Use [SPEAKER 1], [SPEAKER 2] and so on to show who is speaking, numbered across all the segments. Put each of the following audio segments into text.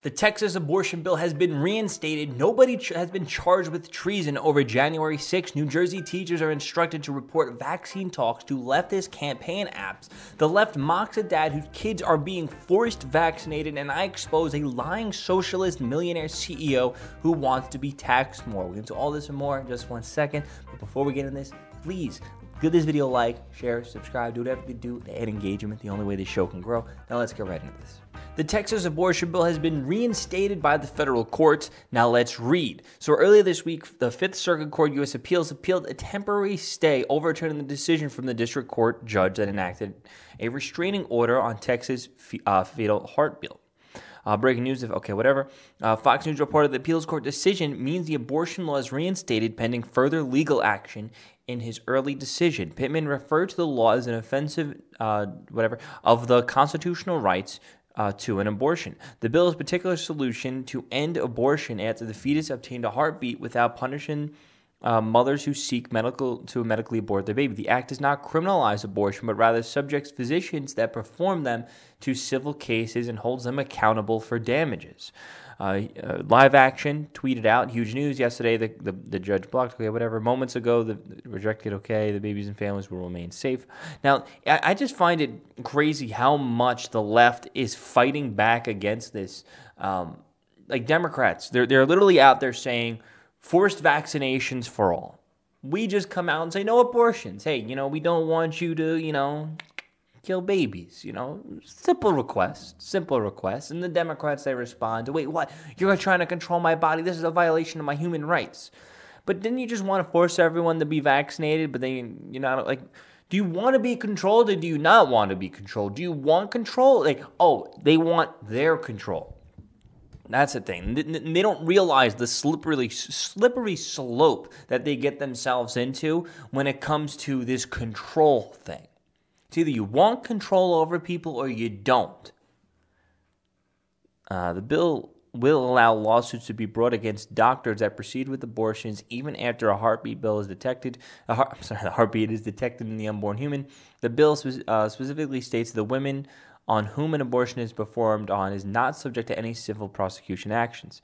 [SPEAKER 1] The Texas abortion bill has been reinstated. Nobody ch- has been charged with treason over January 6. New Jersey teachers are instructed to report vaccine talks to leftist campaign apps. The left mocks a dad whose kids are being forced vaccinated, and I expose a lying socialist millionaire CEO who wants to be taxed more. We'll get into all this and more in just one second. But before we get into this, please give this video a like, share, subscribe, do whatever you do to add engagement, the only way this show can grow. Now let's get right into this. The Texas abortion bill has been reinstated by the federal courts. Now let's read. So earlier this week, the Fifth Circuit Court U.S. Appeals appealed a temporary stay overturning the decision from the district court judge that enacted a restraining order on Texas uh, fatal heart bill. Uh, breaking news of okay, whatever. Uh, Fox News reported the appeals court decision means the abortion law is reinstated pending further legal action in his early decision. Pitman referred to the law as an offensive, uh, whatever, of the constitutional rights uh, to an abortion. The bill's particular solution to end abortion after the fetus obtained a heartbeat without punishing uh, mothers who seek medical to medically abort their baby. The act does not criminalize abortion, but rather subjects physicians that perform them to civil cases and holds them accountable for damages. Uh, uh, live action tweeted out huge news yesterday. The, the, the judge blocked okay, whatever. Moments ago, the, the rejected okay. The babies and families will remain safe. Now, I, I, just find it crazy how much the left is fighting back against this. Um, like Democrats, they're they're literally out there saying forced vaccinations for all. We just come out and say no abortions. Hey, you know we don't want you to you know kill babies. You know, simple request, simple request. And the Democrats they respond to, wait, what? You're trying to control my body? This is a violation of my human rights. But didn't you just want to force everyone to be vaccinated? But then you're not like. Do you want to be controlled or do you not want to be controlled? Do you want control? Like, oh, they want their control. That's the thing. They don't realize the slippery, slippery slope that they get themselves into when it comes to this control thing. It's either you want control over people or you don't. Uh, the bill will allow lawsuits to be brought against doctors that proceed with abortions even after a heartbeat bill is detected. A heart, I'm sorry, the heartbeat is detected in the unborn human. The bill uh, specifically states the women on whom an abortion is performed on is not subject to any civil prosecution actions.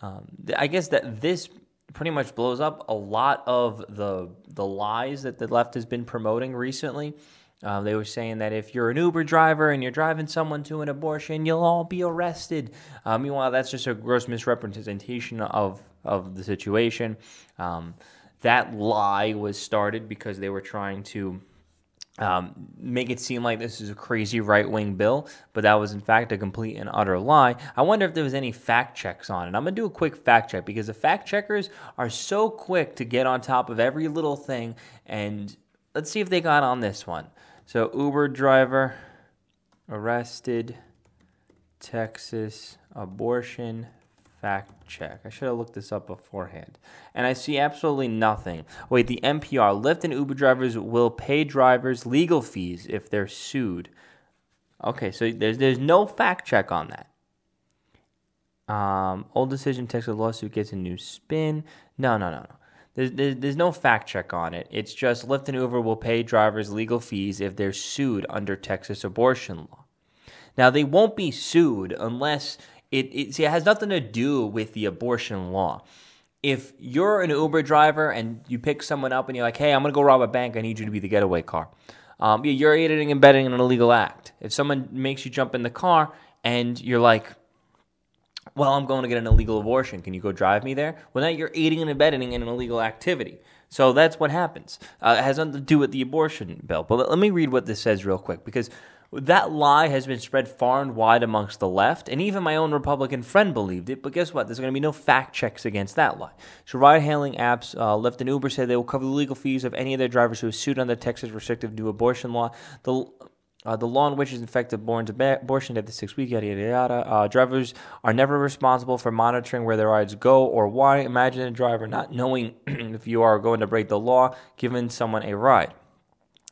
[SPEAKER 1] Um, I guess that this pretty much blows up a lot of the the lies that the left has been promoting recently. Um, they were saying that if you're an Uber driver and you're driving someone to an abortion, you'll all be arrested. Uh, meanwhile, that's just a gross misrepresentation of of the situation. Um, that lie was started because they were trying to um, make it seem like this is a crazy right wing bill, but that was in fact a complete and utter lie. I wonder if there was any fact checks on it. I'm gonna do a quick fact check because the fact checkers are so quick to get on top of every little thing, and let's see if they got on this one. So, Uber driver arrested, Texas abortion fact check. I should have looked this up beforehand. And I see absolutely nothing. Wait, the NPR Lyft and Uber drivers will pay drivers legal fees if they're sued. Okay, so there's there's no fact check on that. Um, old decision Texas lawsuit gets a new spin. No, no, no, no. There's, there's, there's no fact check on it. It's just Lyft and Uber will pay drivers legal fees if they're sued under Texas abortion law. Now, they won't be sued unless it, it, see, it has nothing to do with the abortion law. If you're an Uber driver and you pick someone up and you're like, hey, I'm going to go rob a bank, I need you to be the getaway car. Um, you're aiding and abetting an illegal act. If someone makes you jump in the car and you're like, well, I'm going to get an illegal abortion. Can you go drive me there? Well, now you're aiding and abetting in an illegal activity. So that's what happens. Uh, it has nothing to do with the abortion bill. But let, let me read what this says real quick because that lie has been spread far and wide amongst the left, and even my own Republican friend believed it. But guess what? There's going to be no fact checks against that lie. So, ride hailing apps, uh, Lyft and Uber say they will cover the legal fees of any of their drivers who are sued under Texas restrictive new abortion law. The uh, the law in which is infected born to abortion the six week yada yada yada. Uh, drivers are never responsible for monitoring where their rides go or why. Imagine a driver not knowing if you are going to break the law, giving someone a ride.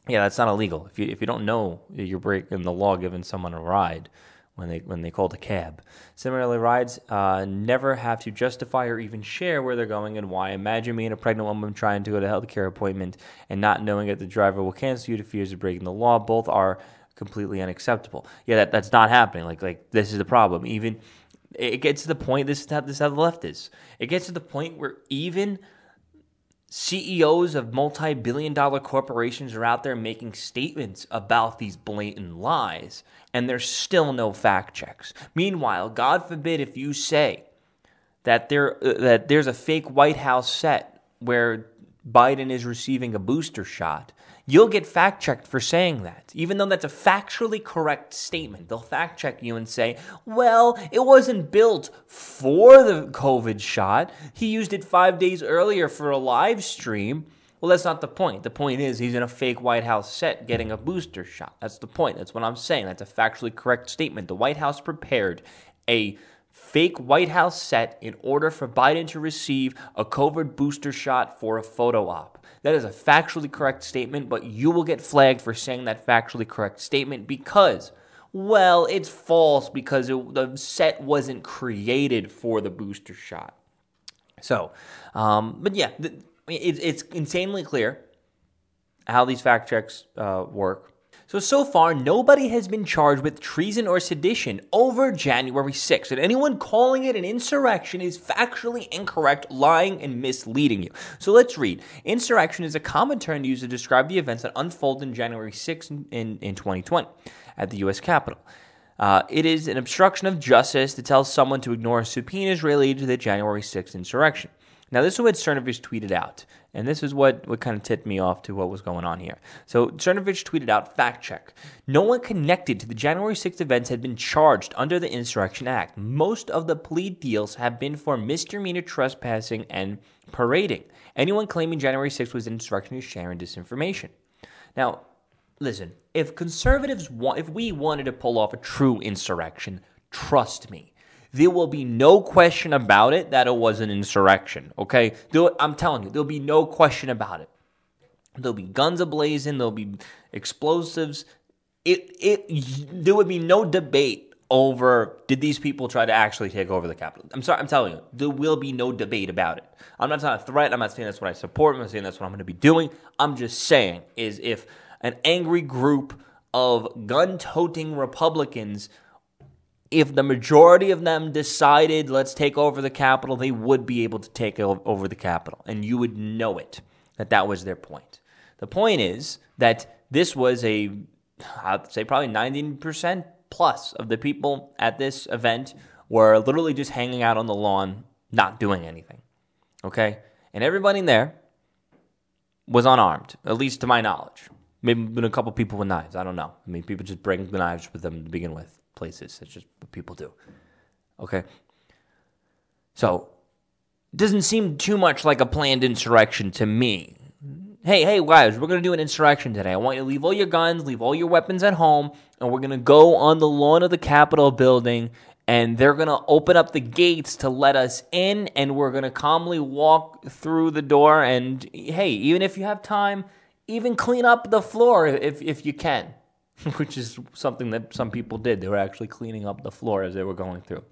[SPEAKER 1] Yeah, that's not illegal. If you if you don't know you're breaking the law, giving someone a ride when they when they call the cab. Similarly, rides uh, never have to justify or even share where they're going and why. Imagine me and a pregnant woman trying to go to a healthcare appointment and not knowing that the driver will cancel you to fears of breaking the law. Both are completely unacceptable. Yeah, that, that's not happening. Like like this is the problem. Even It gets to the point. This is how this is how the left is. It gets to the point where even CEOs of multi billion dollar corporations are out there making statements about these blatant lies, and there's still no fact checks. Meanwhile, God forbid if you say that, there, uh, that there's a fake White House set where Biden is receiving a booster shot, you'll get fact checked for saying that. Even though that's a factually correct statement, they'll fact check you and say, well, it wasn't built for the COVID shot. He used it five days earlier for a live stream. Well, that's not the point. The point is he's in a fake White House set getting a booster shot. That's the point. That's what I'm saying. That's a factually correct statement. The White House prepared a fake White House set in order for Biden to receive a COVID booster shot for a photo op. That is a factually correct statement, but you will get flagged for saying that factually correct statement because, well, it's false because it, the set wasn't created for the booster shot. So, um, but yeah, the, it, it's insanely clear how these fact checks uh, work. So, so far, nobody has been charged with treason or sedition over January 6th, and anyone calling it an insurrection is factually incorrect, lying, and misleading you. So let's read. Insurrection is a common term used to describe the events that unfolded in January 6th in, in 2020 at the U.S. Capitol. Uh, it is an obstruction of justice to tell someone to ignore subpoenas related to the January 6th insurrection. Now, this is what Cernovich tweeted out, and this is what, what kind of tipped me off to what was going on here. So, Cernovich tweeted out fact check. No one connected to the January 6th events had been charged under the Insurrection Act. Most of the plea deals have been for misdemeanor trespassing and parading. Anyone claiming January 6th was an insurrection is sharing disinformation. Now, listen, if conservatives want, if we wanted to pull off a true insurrection, trust me, there will be no question about it that it was an insurrection. Okay, I'm telling you, there'll be no question about it. There'll be guns ablazing. There'll be explosives. It it there would be no debate over did these people try to actually take over the capital. I'm sorry, I'm telling you, there will be no debate about it. I'm not saying a threat. I'm not saying that's what I support. I'm not saying that's what I'm going to be doing. I'm just saying is if an angry group of gun-toting Republicans if the majority of them decided let's take over the Capitol, they would be able to take over the Capitol, and you would know it that that was their point. The point is that this was a, I'd say probably 90% plus of the people at this event were literally just hanging out on the lawn, not doing anything. Okay? And everybody in there was unarmed, at least to my knowledge. Maybe been a couple people with knives. I don't know. I mean, people just bring the knives with them to begin with places. It's just what people do. Okay? So, doesn't seem too much like a planned insurrection to me. Hey, hey, guys, we're going to do an insurrection today. I want you to leave all your guns, leave all your weapons at home, and we're going to go on the lawn of the Capitol building, and they're going to open up the gates to let us in, and we're going to calmly walk through the door. And hey, even if you have time, even clean up the floor if, if you can. which is something that some people did. They were actually cleaning up the floor as they were going through.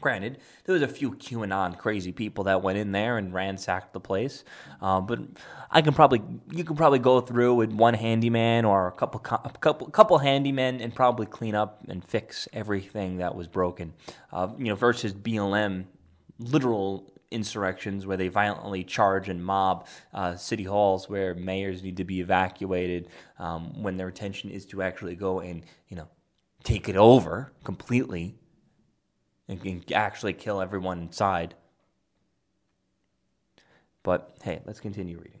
[SPEAKER 1] Granted, there was a few QAnon crazy people that went in there and ransacked the place, uh, but I can probably you can probably go through with one handyman or a couple a couple couple handymen and probably clean up and fix everything that was broken. Uh, you know, versus BLM literal insurrections where they violently charge and mob uh, city halls where mayors need to be evacuated um, when their intention is to actually go and you know take it over completely and, and actually kill everyone inside. But hey, let's continue reading.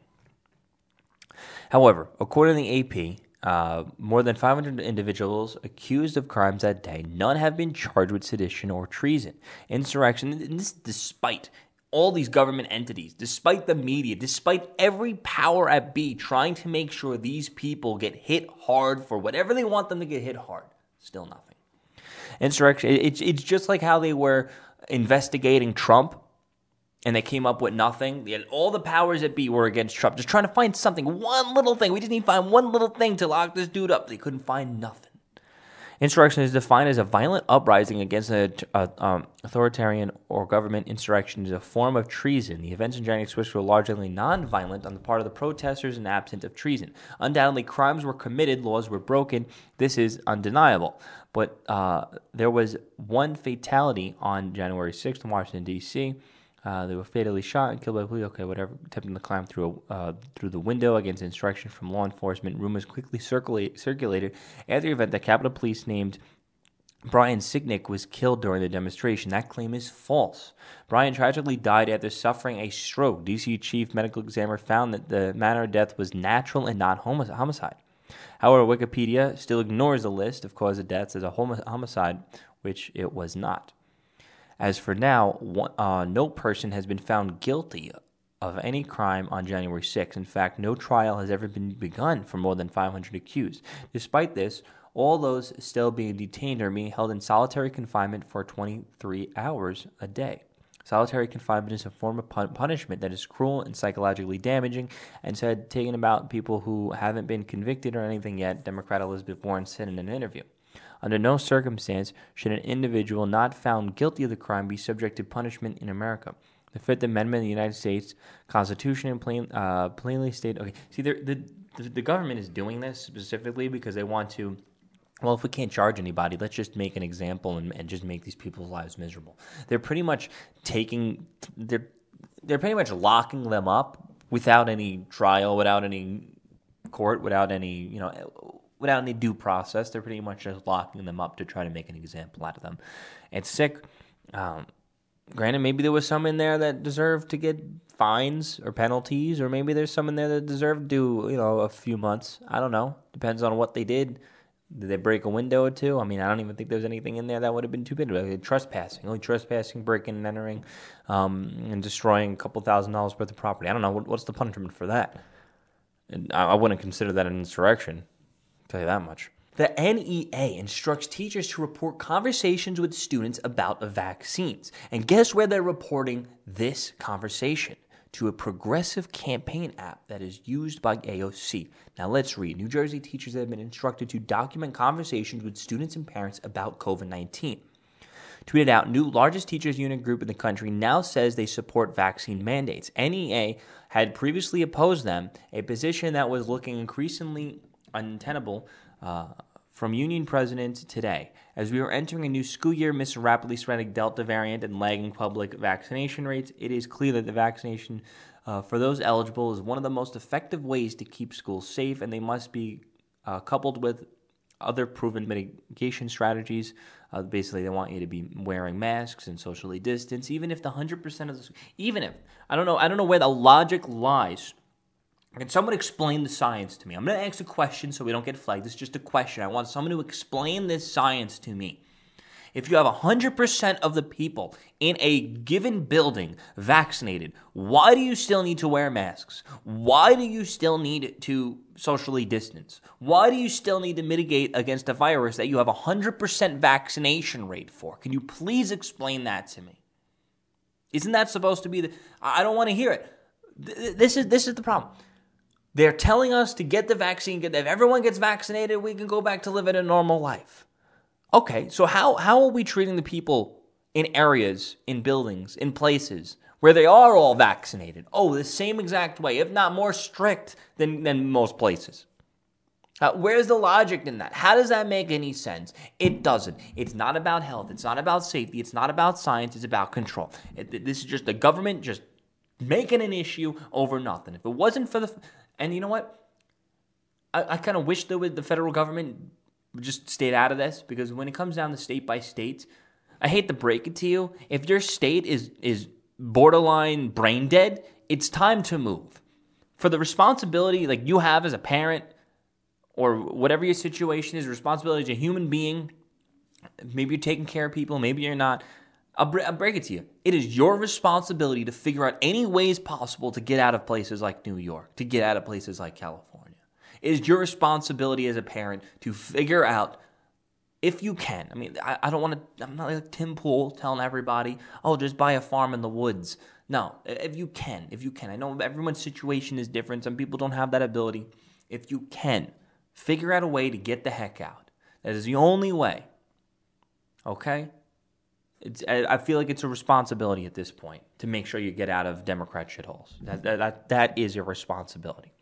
[SPEAKER 1] However, according to the AP, uh, more than 500 individuals accused of crimes that day. None have been charged with sedition or treason. Insurrection, this despite all these government entities, despite the media, despite every power at B trying to make sure these people get hit hard for whatever they want them to get hit hard, still nothing. Insurrection, it's, it's just like how they were investigating Trump and they came up with nothing. All the powers at be were against Trump, just trying to find something, one little thing. We just need to find one little thing to lock this dude up. They couldn't find nothing. Insurrection is defined as a violent uprising against an um, authoritarian or government. Insurrection is a form of treason. The events in January 6 were largely non-violent on the part of the protesters and absent of treason. Undoubtedly, crimes were committed, laws were broken. This is undeniable. But uh, there was one fatality on January 6th in Washington, D.C. Uh, they were fatally shot and killed by police. Okay, whatever. Attempting to climb through a, uh, through the window against instruction from law enforcement. Rumors quickly circulate, circulated after the event that Capitol Police named Brian Sicknick was killed during the demonstration. That claim is false. Brian tragically died after suffering a stroke. DC Chief Medical Examiner found that the manner of death was natural and not homicide. However, Wikipedia still ignores the list of cause of deaths as a homicide, which it was not. As for now, one, uh, no person has been found guilty of any crime on January 6. In fact, no trial has ever been begun for more than 500 accused. Despite this, all those still being detained are being held in solitary confinement for 23 hours a day. Solitary confinement is a form of punishment that is cruel and psychologically damaging, and said taken about people who haven't been convicted or anything yet. Democrat Elizabeth Warren said in an interview. Under no circumstance should an individual not found guilty of the crime be subject to punishment in America. The Fifth Amendment of the United States Constitution plain, uh, plainly state. Okay, see, the, the the government is doing this specifically because they want to. Well, if we can't charge anybody, let's just make an example and, and just make these people's lives miserable. They're pretty much taking. They're they're pretty much locking them up without any trial, without any court, without any you know without any due process. They're pretty much just locking them up to try to make an example out of them. It's sick. Um, granted, maybe there was some in there that deserved to get fines or penalties, or maybe there's some in there that deserved to do, you know, a few months. I don't know. Depends on what they did. Did they break a window or two? I mean, I don't even think there was anything in there that would have been too big. Like trespassing, only trespassing, breaking and entering, um, and destroying a couple thousand dollars worth of property. I don't know. What, what's the punishment for that? I, I wouldn't consider that an insurrection. Tell you that much. The NEA instructs teachers to report conversations with students about the vaccines. And guess where they're reporting this conversation? To a progressive campaign app that is used by AOC. Now let's read. New Jersey teachers have been instructed to document conversations with students and parents about COVID 19 tweeted out new largest teachers union group in the country now says they support vaccine mandates. NEA had previously opposed them, a position that was looking increasingly untenable uh, from union presidents today. As we are entering a new school year amidst a rapidly spreading Delta variant and lagging public vaccination rates, it is clear that the vaccination uh, for those eligible is one of the most effective ways to keep schools safe, and they must be uh, coupled with other proven mitigation strategies. Uh, basically, they want you to be wearing masks and socially distance, even if the hundred percent of the, even if I don't know, I don't know where the logic lies can someone explain the science to me? I'm going to ask a question so we don't get flagged. Is just a question. I want someone to explain this science to me. If you have 100% of the people in a given building vaccinated, why do you still need to wear masks? Why do you still need to socially distance? Why do you still need to mitigate against a virus that you have 100% vaccination rate for? Can you please explain that to me? Isn't that supposed to be the I don't want to hear it. This is this is the problem. They're telling us to get the vaccine. If everyone gets vaccinated, we can go back to living a normal life. Okay, so how, how are we treating the people in areas, in buildings, in places where they are all vaccinated? Oh, the same exact way, if not more strict than, than most places. Uh, where's the logic in that? How does that make any sense? It doesn't. It's not about health. It's not about safety. It's not about science. It's about control. It, this is just the government just making an issue over nothing. If it wasn't for the and you know what? I, I kind of wish that the federal government just stayed out of this because when it comes down to state by state, I hate to break it to you. If your state is is borderline brain dead, it's time to move. For the responsibility like you have as a parent or whatever your situation is, responsibility as a human being, maybe you're taking care of people, maybe you're not. I'll, I'll break it to you. It is your responsibility to figure out any ways possible to get out of places like New York, to get out of places like California. It is your responsibility as a parent to figure out if you can. I mean, I, I don't want to, I'm not like Tim Pool telling everybody, oh, just buy a farm in the woods. No, if you can, if you can. I know everyone's situation is different. Some people don't have that ability. If you can, figure out a way to get the heck out. That is the only way. Okay? It's, I feel like it's a responsibility at this point to make sure you get out of Democrat shitholes. That, that, that, is your responsibility.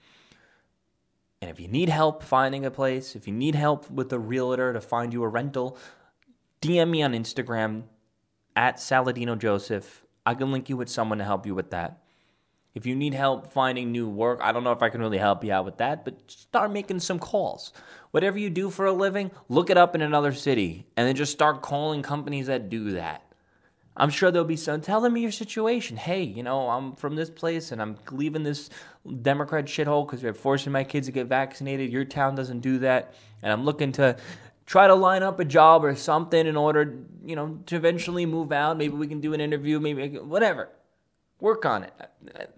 [SPEAKER 1] And if you need help finding a place, if you need help with a realtor to find you a rental, DM me on Instagram at Saladino Joseph. I can link you with someone to help you with that. If you need help finding new work, I don't know if I can really help you out with that, but start making some calls. Whatever you do for a living, look it up in another city and then just start calling companies that do that. I'm sure there'll be some. Tell them your situation. Hey, you know, I'm from this place and I'm leaving this Democrat shithole because they're forcing my kids to get vaccinated. Your town doesn't do that. And I'm looking to try to line up a job or something in order, you know, to eventually move out. Maybe we can do an interview, maybe whatever. Work on it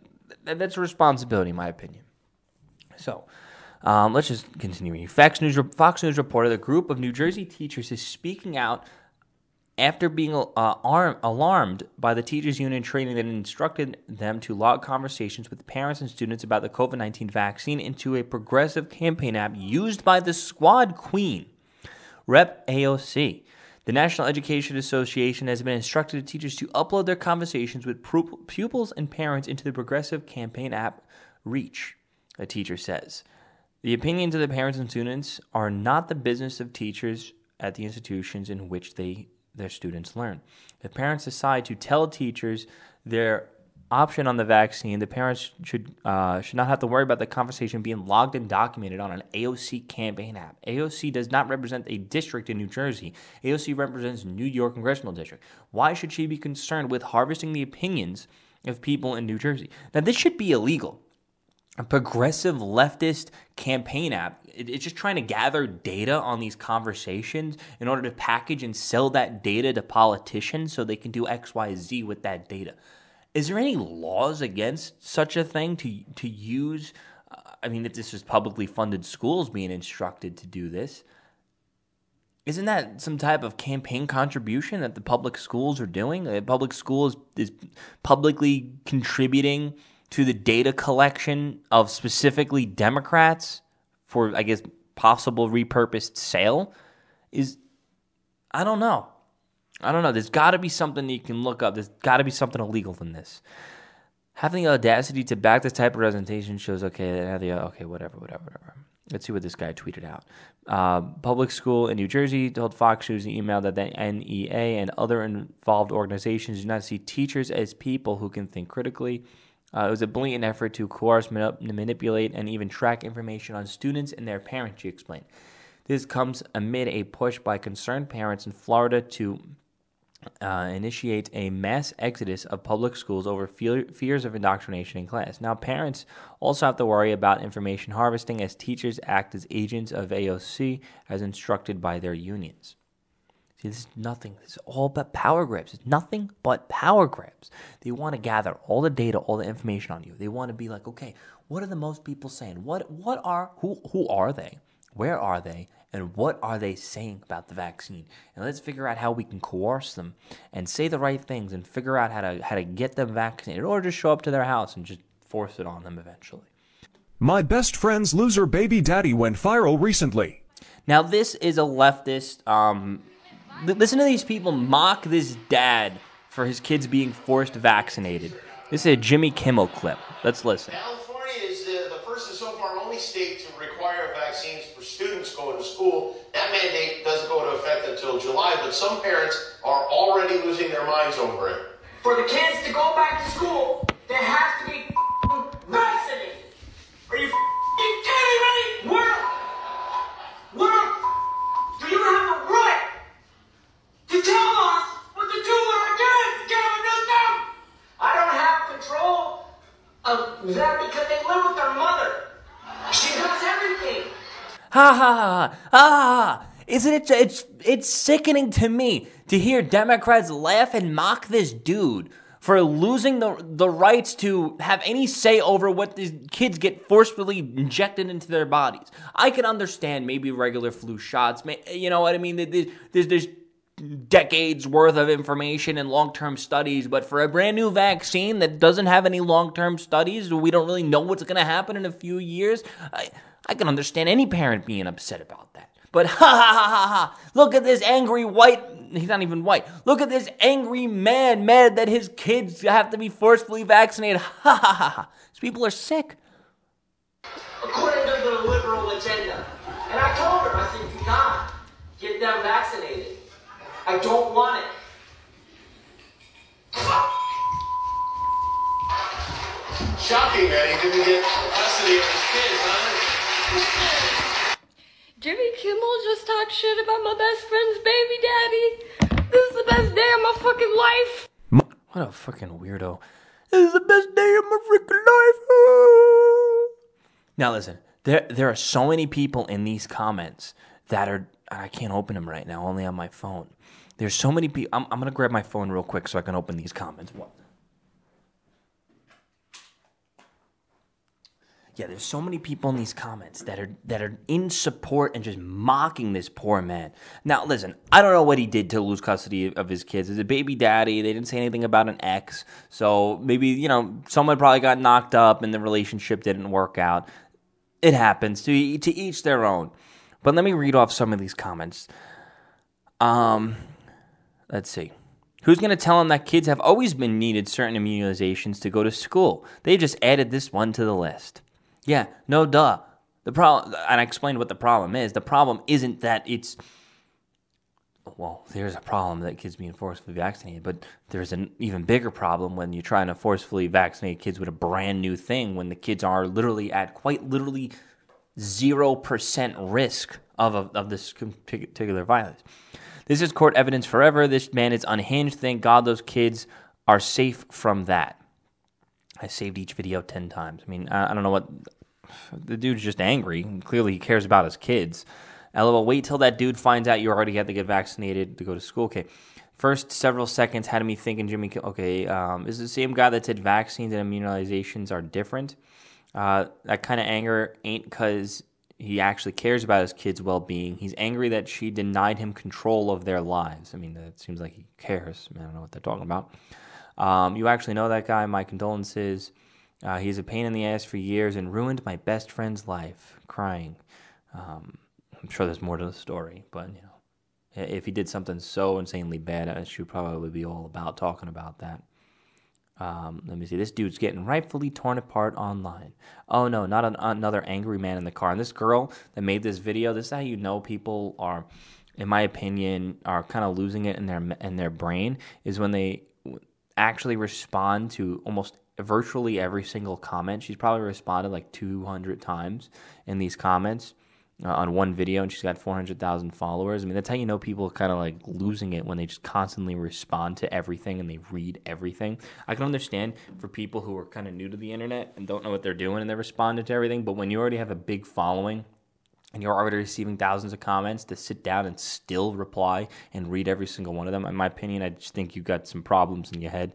[SPEAKER 1] that's a responsibility, in my opinion. So, um, let's just continue. Fox News, Fox News reported a group of New Jersey teachers is speaking out after being uh, arm, alarmed by the teachers union training that instructed them to log conversations with parents and students about the COVID 19 vaccine into a progressive campaign app used by the squad queen, Rep AOC. The National Education Association has been instructed teachers to upload their conversations with pupils and parents into the progressive campaign app Reach, a teacher says. The opinions of the parents and students are not the business of teachers at the institutions in which they their students learn. If parents decide to tell teachers their option on the vaccine, the parents should uh, should not have to worry about the conversation being logged and documented on an AOC campaign app. AOC does not represent a district in New Jersey. AOC represents New York congressional district. Why should she be concerned with harvesting the opinions of people in New Jersey? Now, this should be illegal. A progressive leftist campaign app. It's just trying to gather data on these conversations in order to package and sell that data to politicians so they can do X, Y, Z with that data. Is there any laws against such a thing to to use? Uh, I mean, if this is publicly funded schools being instructed to do this, isn't that some type of campaign contribution that the public schools are doing? The public schools is publicly contributing to the data collection of specifically Democrats for, I guess, possible repurposed sale. Is I don't know. I don't know. There's got to be something you can look up. There's got to be something illegal in this. Having the audacity to back this type of presentation shows okay, okay, whatever, whatever, whatever. Let's see what this guy tweeted out. Uh, public school in New Jersey told Fox News in email that the NEA and other involved organizations do not see teachers as people who can think critically. Uh, it was a blatant effort to coerce, manipulate, and even track information on students and their parents, she explained. This comes amid a push by concerned parents in Florida to uh, initiate a mass exodus of public schools over fear, fears of indoctrination in class. Now, parents also have to worry about information harvesting as teachers act as agents of AOC as instructed by their unions. See, this is nothing. This is all but power grabs. It's nothing but power grabs. They want to gather all the data, all the information on you. They want to be like, okay, what are the most people saying? What what are who who are they? Where are they? And what are they saying about the vaccine? And let's figure out how we can coerce them and say the right things and figure out how to how to get them vaccinated or just show up to their house and just force it on them eventually.
[SPEAKER 2] My best friend's loser baby daddy went viral recently.
[SPEAKER 1] Now this is a leftist um, listen to these people mock this dad for his kids being forced vaccinated. This is a jimmy kimmel clip. Let's listen.
[SPEAKER 3] California is the, the first and so far only state to require vaccines students going to school. That mandate doesn't go into effect until July, but some parents are already losing their minds over it.
[SPEAKER 4] For the kids to go back to school, they have to be vaccinated. Are you kidding me? Where, where do you have the right to tell us what to do with our kids, Gavin Newsom? I don't have control of that because they live with their mother. She does everything.
[SPEAKER 1] Ha ha ha ha! Ah, isn't it? It's it's sickening to me to hear Democrats laugh and mock this dude for losing the the rights to have any say over what these kids get forcefully injected into their bodies. I can understand maybe regular flu shots. You know what I mean? There's there's decades worth of information and long-term studies but for a brand new vaccine that doesn't have any long-term studies we don't really know what's going to happen in a few years I, I can understand any parent being upset about that. But ha ha ha ha ha! Look at this angry white. He's not even white. Look at this angry man mad that his kids have to be forcefully vaccinated. Ha ha ha ha! These people are sick.
[SPEAKER 4] according to the liberal agenda. And I told her, I said, do not get them vaccinated. I don't want it.
[SPEAKER 3] Shocking that he didn't get custody of his kids, huh?
[SPEAKER 5] Jimmy Kimmel just talked shit about my best friend's baby daddy. This is the best day of my fucking life.
[SPEAKER 1] What a fucking weirdo. This is the best day of my freaking life. Now listen, there there are so many people in these comments that are I can't open them right now, only on my phone. There's so many people. I'm, I'm gonna grab my phone real quick so I can open these comments. What? Yeah, there's so many people in these comments that are that are in support and just mocking this poor man. Now, listen, I don't know what he did to lose custody of his kids. As a baby daddy, they didn't say anything about an ex, so maybe you know someone probably got knocked up and the relationship didn't work out. It happens to to each their own. But let me read off some of these comments. Um, let's see. Who's going to tell him that kids have always been needed certain immunizations to go to school? They just added this one to the list. Yeah, no duh. The problem, and I explained what the problem is. The problem isn't that it's, well, there's a problem that kids being forcefully vaccinated, but there's an even bigger problem when you're trying to forcefully vaccinate kids with a brand new thing when the kids are literally at quite literally zero percent risk of, of of this particular virus. This is court evidence forever. This man is unhinged. Thank God those kids are safe from that. I saved each video 10 times. I mean, I don't know what. The dude's just angry. Clearly, he cares about his kids. LOL, wait till that dude finds out you already had to get vaccinated to go to school. Okay. First several seconds had me thinking, Jimmy, okay, um, is the same guy that said vaccines and immunizations are different. Uh, that kind of anger ain't because he actually cares about his kids' well being. He's angry that she denied him control of their lives. I mean, that seems like he cares. I, mean, I don't know what they're talking about. Um, you actually know that guy. My condolences. Uh, he's a pain in the ass for years and ruined my best friend's life. Crying. Um, I'm sure there's more to the story, but you know, if he did something so insanely bad, she would probably be all about talking about that. Um, let me see. This dude's getting rightfully torn apart online. Oh no, not an, another angry man in the car. And this girl that made this video. This is how you know people are, in my opinion, are kind of losing it in their in their brain. Is when they actually respond to almost virtually every single comment. She's probably responded like 200 times in these comments uh, on one video, and she's got 400,000 followers. I mean, that's how you know people are kind of like losing it when they just constantly respond to everything and they read everything. I can understand for people who are kind of new to the internet and don't know what they're doing and they're responding to everything, but when you already have a big following, and you're already receiving thousands of comments to sit down and still reply and read every single one of them. In my opinion, I just think you've got some problems in your head.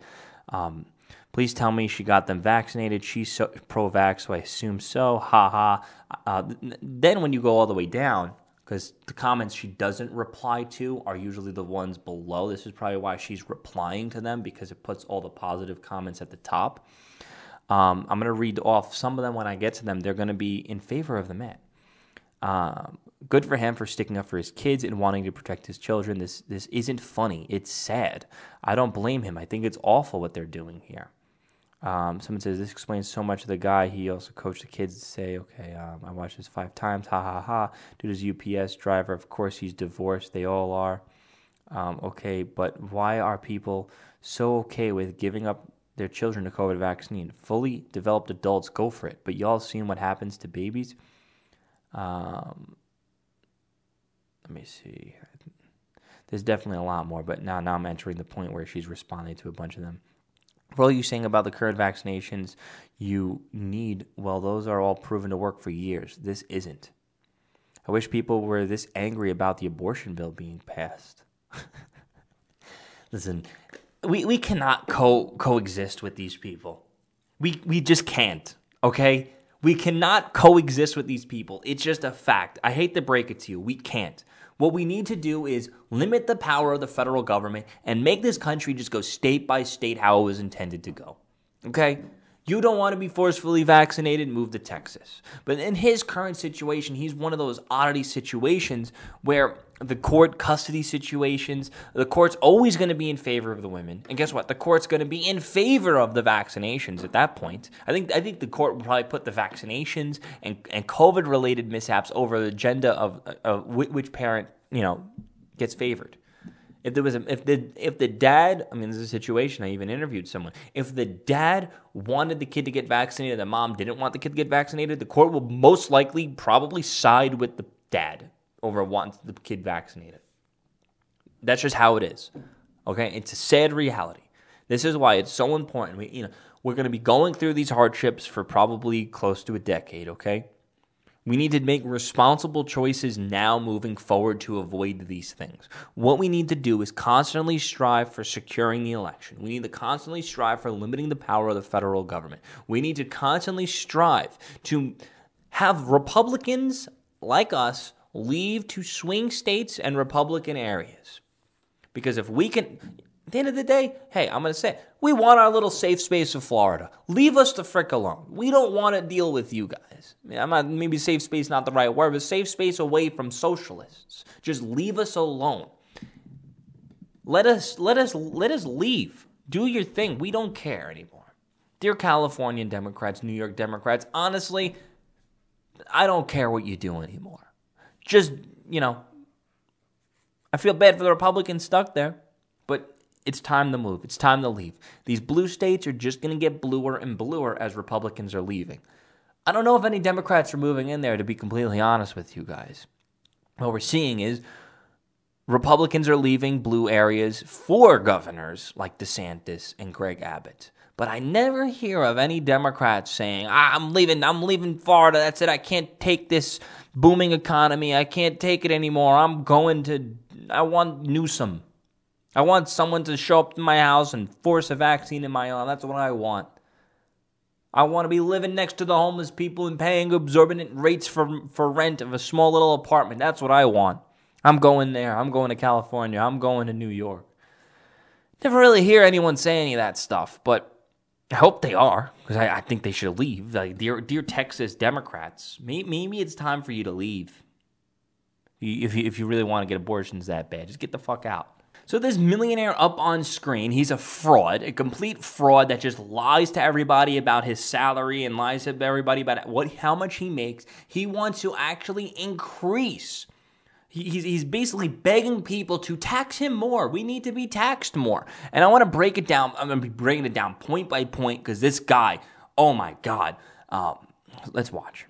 [SPEAKER 1] Um, please tell me she got them vaccinated. She's so, pro-vax, so I assume so. Ha ha. Uh, then when you go all the way down, because the comments she doesn't reply to are usually the ones below. This is probably why she's replying to them because it puts all the positive comments at the top. Um, I'm going to read off some of them when I get to them. They're going to be in favor of the man. Um, good for him for sticking up for his kids and wanting to protect his children. This this isn't funny. It's sad. I don't blame him. I think it's awful what they're doing here. Um, someone says this explains so much of the guy. He also coached the kids to say, "Okay, um, I watched this five times. Ha ha ha." Dude is UPS driver. Of course, he's divorced. They all are. Um, okay, but why are people so okay with giving up their children to COVID vaccine? Fully developed adults go for it, but y'all seen what happens to babies? Um, let me see. There's definitely a lot more, but now now I'm entering the point where she's responding to a bunch of them. For all you saying about the current vaccinations you need, well, those are all proven to work for years. This isn't. I wish people were this angry about the abortion bill being passed. Listen, we, we cannot co coexist with these people. We we just can't. Okay? We cannot coexist with these people. It's just a fact. I hate to break it to you. We can't. What we need to do is limit the power of the federal government and make this country just go state by state how it was intended to go. Okay? You don't want to be forcefully vaccinated, move to Texas. But in his current situation, he's one of those oddity situations where the court custody situations, the court's always going to be in favor of the women. And guess what? The court's going to be in favor of the vaccinations at that point. I think I think the court will probably put the vaccinations and, and COVID related mishaps over the agenda of, uh, uh, of which parent, you know, gets favored. If there was a, if the if the dad, I mean, there's a situation. I even interviewed someone. If the dad wanted the kid to get vaccinated, the mom didn't want the kid to get vaccinated, the court will most likely probably side with the dad over wanting the kid vaccinated. That's just how it is. Okay, it's a sad reality. This is why it's so important. We, you know, we're going to be going through these hardships for probably close to a decade. Okay, we need to make responsible choices now moving forward to avoid these things. What we need to do is constantly strive for securing the election. We need to constantly strive for limiting the power of the federal government. We need to constantly strive to have Republicans like us leave to swing states and Republican areas. Because if we can, the end of the day, hey, I'm going to say, we want our little safe space of Florida. Leave us the frick alone. We don't want to deal with you guys. I mean, I'm not, maybe safe space not the right word, but safe space away from socialists. Just leave us alone. Let us, let us, let us leave. Do your thing. We don't care anymore. Dear Californian Democrats, New York Democrats, honestly, I don't care what you do anymore. Just, you know, I feel bad for the Republicans stuck there, it's time to move. It's time to leave. These blue states are just going to get bluer and bluer as Republicans are leaving. I don't know if any Democrats are moving in there, to be completely honest with you guys. What we're seeing is Republicans are leaving blue areas for governors like DeSantis and Greg Abbott. But I never hear of any Democrats saying, ah, "I'm leaving. I'm leaving Florida. That's it. I can't take this booming economy. I can't take it anymore. I'm going to. I want Newsom." I want someone to show up to my house and force a vaccine in my arm. That's what I want. I want to be living next to the homeless people and paying exorbitant rates for, for rent of a small little apartment. That's what I want. I'm going there. I'm going to California. I'm going to New York. Never really hear anyone say any of that stuff, but I hope they are because I, I, think they should leave. Like, dear, dear Texas Democrats, maybe, it's time for you to leave. If you, if you really want to get abortions that bad, just get the fuck out. So this millionaire up on screen, he's a fraud, a complete fraud that just lies to everybody about his salary and lies to everybody about what how much he makes. He wants to actually increase. He's, he's basically begging people to tax him more. We need to be taxed more. And I want to break it down. I'm going to be breaking it down point by point because this guy, oh my God. Um, let's watch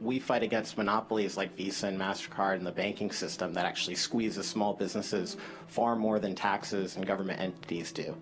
[SPEAKER 6] we fight against monopolies like Visa and MasterCard and the banking system that actually squeezes small businesses far more than taxes and government entities do.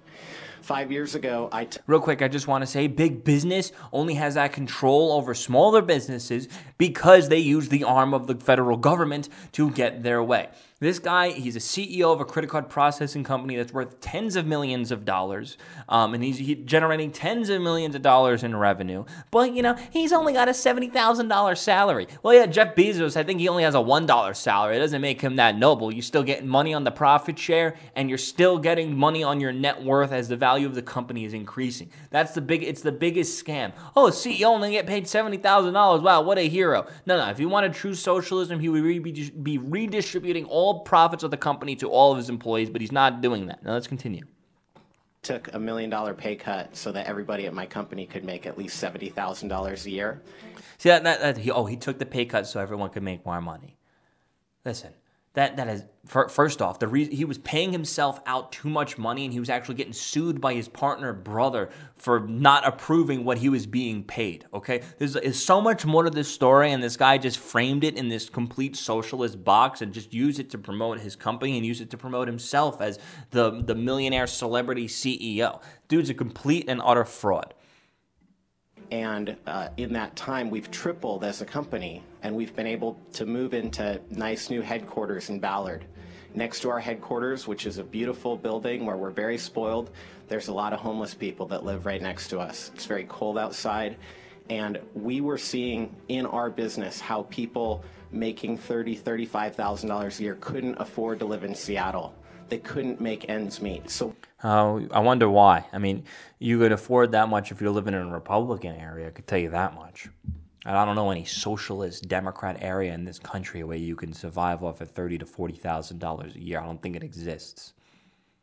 [SPEAKER 6] Five years ago, I. T-
[SPEAKER 1] Real quick, I just want to say big business only has that control over smaller businesses because they use the arm of the federal government to get their way. This guy, he's a CEO of a credit card processing company that's worth tens of millions of dollars, um, and he's, generating tens of millions of dollars in revenue. But you know, he's only got a seventy thousand dollars salary. Well, yeah, Jeff Bezos, I think he only has a one dollar salary. It doesn't make him that noble. You're still getting money on the profit share, and you're still getting money on your net worth as the value of the company is increasing. That's the big. It's the biggest scam. Oh, CEO only get paid seventy thousand dollars. Wow, what a hero. No, no. If you wanted true socialism, he would be redistributing all all profits of the company to all of his employees, but he's not doing that. Now let's continue.
[SPEAKER 6] Took a million dollar pay cut so that everybody at my company could make at least seventy thousand dollars a year.
[SPEAKER 1] See that, that, that he, oh he took the pay cut so everyone could make more money. Listen, that that is first off the reason he was paying himself out too much money and he was actually getting sued by his partner brother for not approving what he was being paid okay? There's, there's so much more to this story and this guy just framed it in this complete socialist box and just used it to promote his company and use it to promote himself as the the millionaire celebrity ceo dude's a complete and utter fraud
[SPEAKER 6] and uh, in that time, we've tripled as a company, and we've been able to move into nice new headquarters in Ballard. Next to our headquarters, which is a beautiful building where we're very spoiled, there's a lot of homeless people that live right next to us. It's very cold outside, and we were seeing in our business how people making thirty, thirty-five thousand dollars a year couldn't afford to live in Seattle. They couldn't make ends meet. So
[SPEAKER 1] Uh, I wonder why. I mean, you could afford that much if you're living in a Republican area. I could tell you that much. And I don't know any socialist Democrat area in this country where you can survive off of thirty to forty thousand dollars a year. I don't think it exists.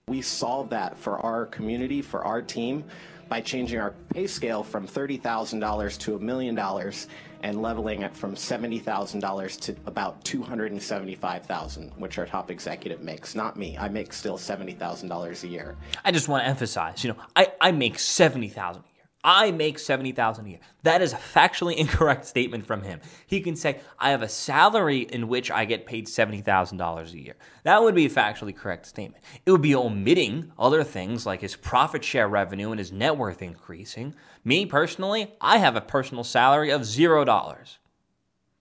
[SPEAKER 6] We solve that for our community, for our team, by changing our pay scale from $30,000 to a million dollars and leveling it from $70,000 to about 275,000, which our top executive makes. Not me. I make still $70,000 a year.
[SPEAKER 1] I just want to emphasize, you know, I, I make seventy thousand a year. I make seventy thousand a year. That is a factually incorrect statement from him. He can say, I have a salary in which I get paid seventy thousand dollars a year. That would be a factually correct statement. It would be omitting other things like his profit share revenue and his net worth increasing. Me personally, I have a personal salary of zero dollars.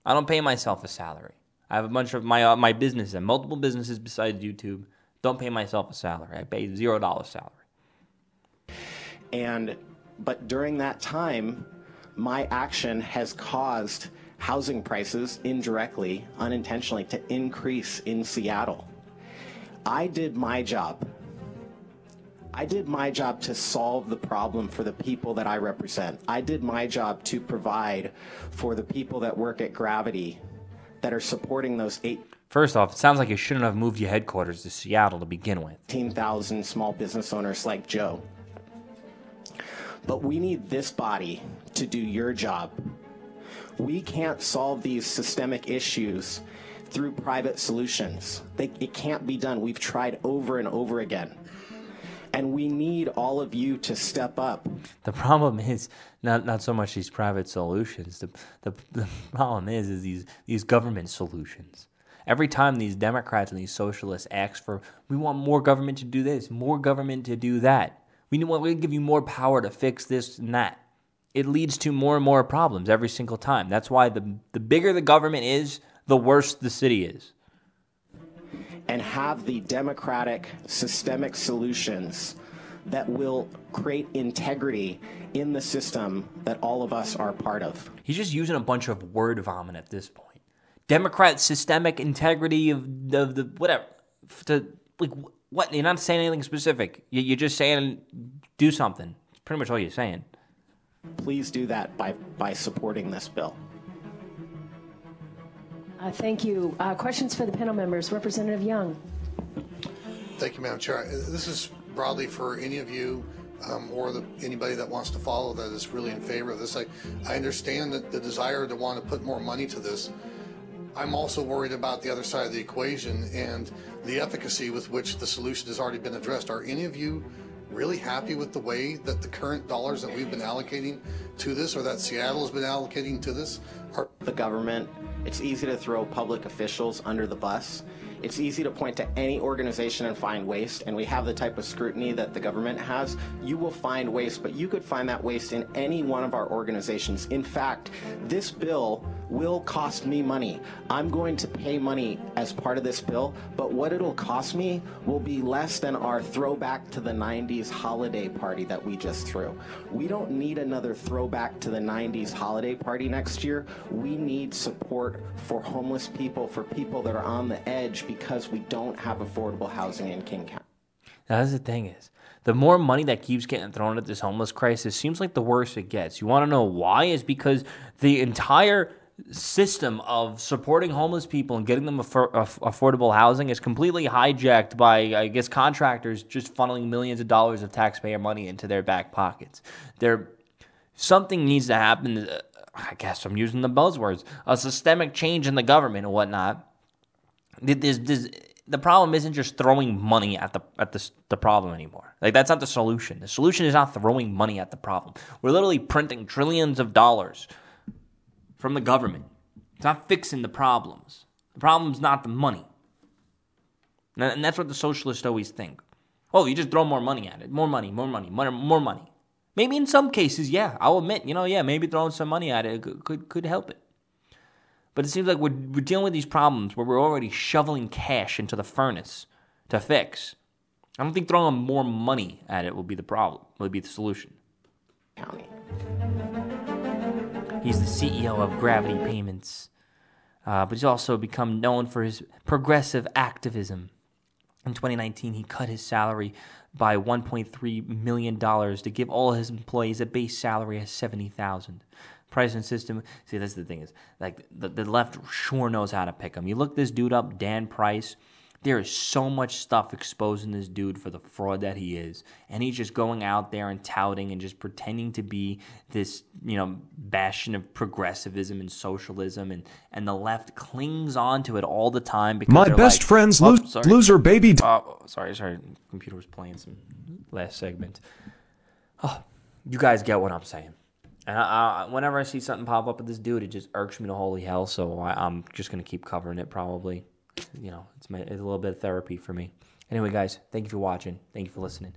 [SPEAKER 1] I don't pay myself a salary. I have a bunch of my uh, my businesses and multiple businesses besides YouTube. Don't pay myself a salary. I pay zero dollar salary.
[SPEAKER 6] And but during that time, my action has caused housing prices indirectly, unintentionally, to increase in Seattle. I did my job. I did my job to solve the problem for the people that I represent. I did my job to provide for the people that work at Gravity that are supporting those eight.
[SPEAKER 1] First off, it sounds like you shouldn't have moved your headquarters to Seattle to begin with.
[SPEAKER 6] 18,000 small business owners like Joe. But we need this body to do your job. We can't solve these systemic issues through private solutions. They, it can't be done. We've tried over and over again. And we need all of you to step up.
[SPEAKER 1] The problem is not not so much these private solutions. The, the the problem is is these these government solutions. Every time these Democrats and these socialists ask for, we want more government to do this, more government to do that. We want to give you more power to fix this and that. It leads to more and more problems every single time. That's why the the bigger the government is, the worse the city is.
[SPEAKER 6] and have the democratic systemic solutions that will create integrity in the system that all of us are part of.
[SPEAKER 1] He's just using a bunch of word vomit at this point. Democrat systemic integrity of the, of the whatever. To like what? You're not saying anything specific. You- You're just saying do something. That's pretty much all you're saying.
[SPEAKER 6] Please do that by, by supporting this bill.
[SPEAKER 7] Uh, Thank you. Uh, Questions for the panel members. Representative Young.
[SPEAKER 8] Thank you, Madam Chair. Uh, This is broadly for any of you um, or the, anybody that wants to follow that is really in favor of this. I, I understand that the desire to want to put more money to this. I'm also worried about the other side of the equation and the efficacy with which the solution has already been addressed. Are any of you really happy with the way that the current dollars that we've been allocating to this or that Seattle has been allocating to this are
[SPEAKER 6] The government, it's easy to throw public officials under the bus. It's easy to point to any organization and find waste, and we have the type of scrutiny that the government has. You will find waste, but you could find that waste in any one of our organizations. In fact, this bill will cost me money. I'm going to pay money as part of this bill, but what it'll cost me will be less than our throwback to the 90s holiday party that we just threw. We don't need another throwback to the 90s holiday party next year. We need support for homeless people, for people that are on the edge because we don't have affordable housing in King County.
[SPEAKER 1] Now, that's the thing is, the more money that keeps getting thrown at this homeless crisis seems like the worse it gets. You want to know why? Is because the entire system of supporting homeless people and getting them affor- aff- affordable housing is completely hijacked by, I guess, contractors just funneling millions of dollars of taxpayer money into their back pockets. There, something needs to happen. uh, I guess I'm using the buzzwords: a systemic change in the government and whatnot. There's, there's, the problem isn't just throwing money at the at the the problem anymore. Like that's not the solution. The solution is not throwing money at the problem. We're literally printing trillions of dollars from the government. It's not fixing the problems. The problem's not the money. And that's what the socialists always think. Oh, you just throw more money at it. More money, more money, more, more money. Maybe in some cases, yeah, I'll admit, you know, yeah, maybe throwing some money at it could, could, could help it. But it seems like we're, we're dealing with these problems where we're already shoveling cash into the furnace to fix. I don't think throwing more money at it will be the problem, will be the solution.
[SPEAKER 6] County.
[SPEAKER 1] He's the CEO of Gravity Payments, uh, but he's also become known for his progressive activism. In 2019, he cut his salary by 1.3 million dollars to give all his employees a base salary of 70,000. Pricing system. See, that's the thing is like the, the left sure knows how to pick him. You look this dude up, Dan Price. There is so much stuff exposing this dude for the fraud that he is. And he's just going out there and touting and just pretending to be this, you know, bastion of progressivism and socialism. And, and the left clings on to it all the time because
[SPEAKER 2] My best
[SPEAKER 1] like,
[SPEAKER 2] friend's
[SPEAKER 1] "Oh,
[SPEAKER 2] lo-
[SPEAKER 1] sorry."
[SPEAKER 2] loser baby. d-
[SPEAKER 1] Oh, sorry, sorry. Computer was playing some last segment. Oh, you guys get what I'm saying. And I, I, whenever I see something pop up with this dude, it just irks me to holy hell. So I, I'm just gonna keep covering it. Probably, you know, it's, my, it's a little bit of therapy for me. Anyway, guys, thank you for watching. Thank you for listening.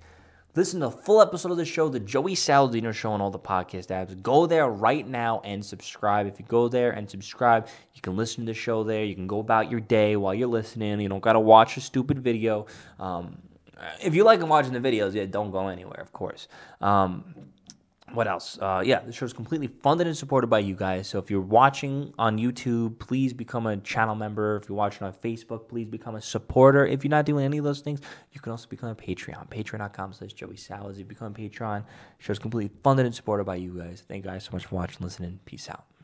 [SPEAKER 1] Listen to the full episode of the show, the Joey Saladino Show, on all the podcast apps. Go there right now and subscribe. If you go there and subscribe, you can listen to the show there. You can go about your day while you're listening. You don't got to watch a stupid video. Um, if you like watching the videos, yeah, don't go anywhere, of course. Um, what else? Uh, yeah, the show is completely funded and supported by you guys. So if you're watching on YouTube, please become a channel member. If you're watching on Facebook, please become a supporter. If you're not doing any of those things, you can also become a Patreon. Patreon.com slash Joey Salads. You become a Patreon, the show is completely funded and supported by you guys. Thank you guys so much for watching, listening. Peace out.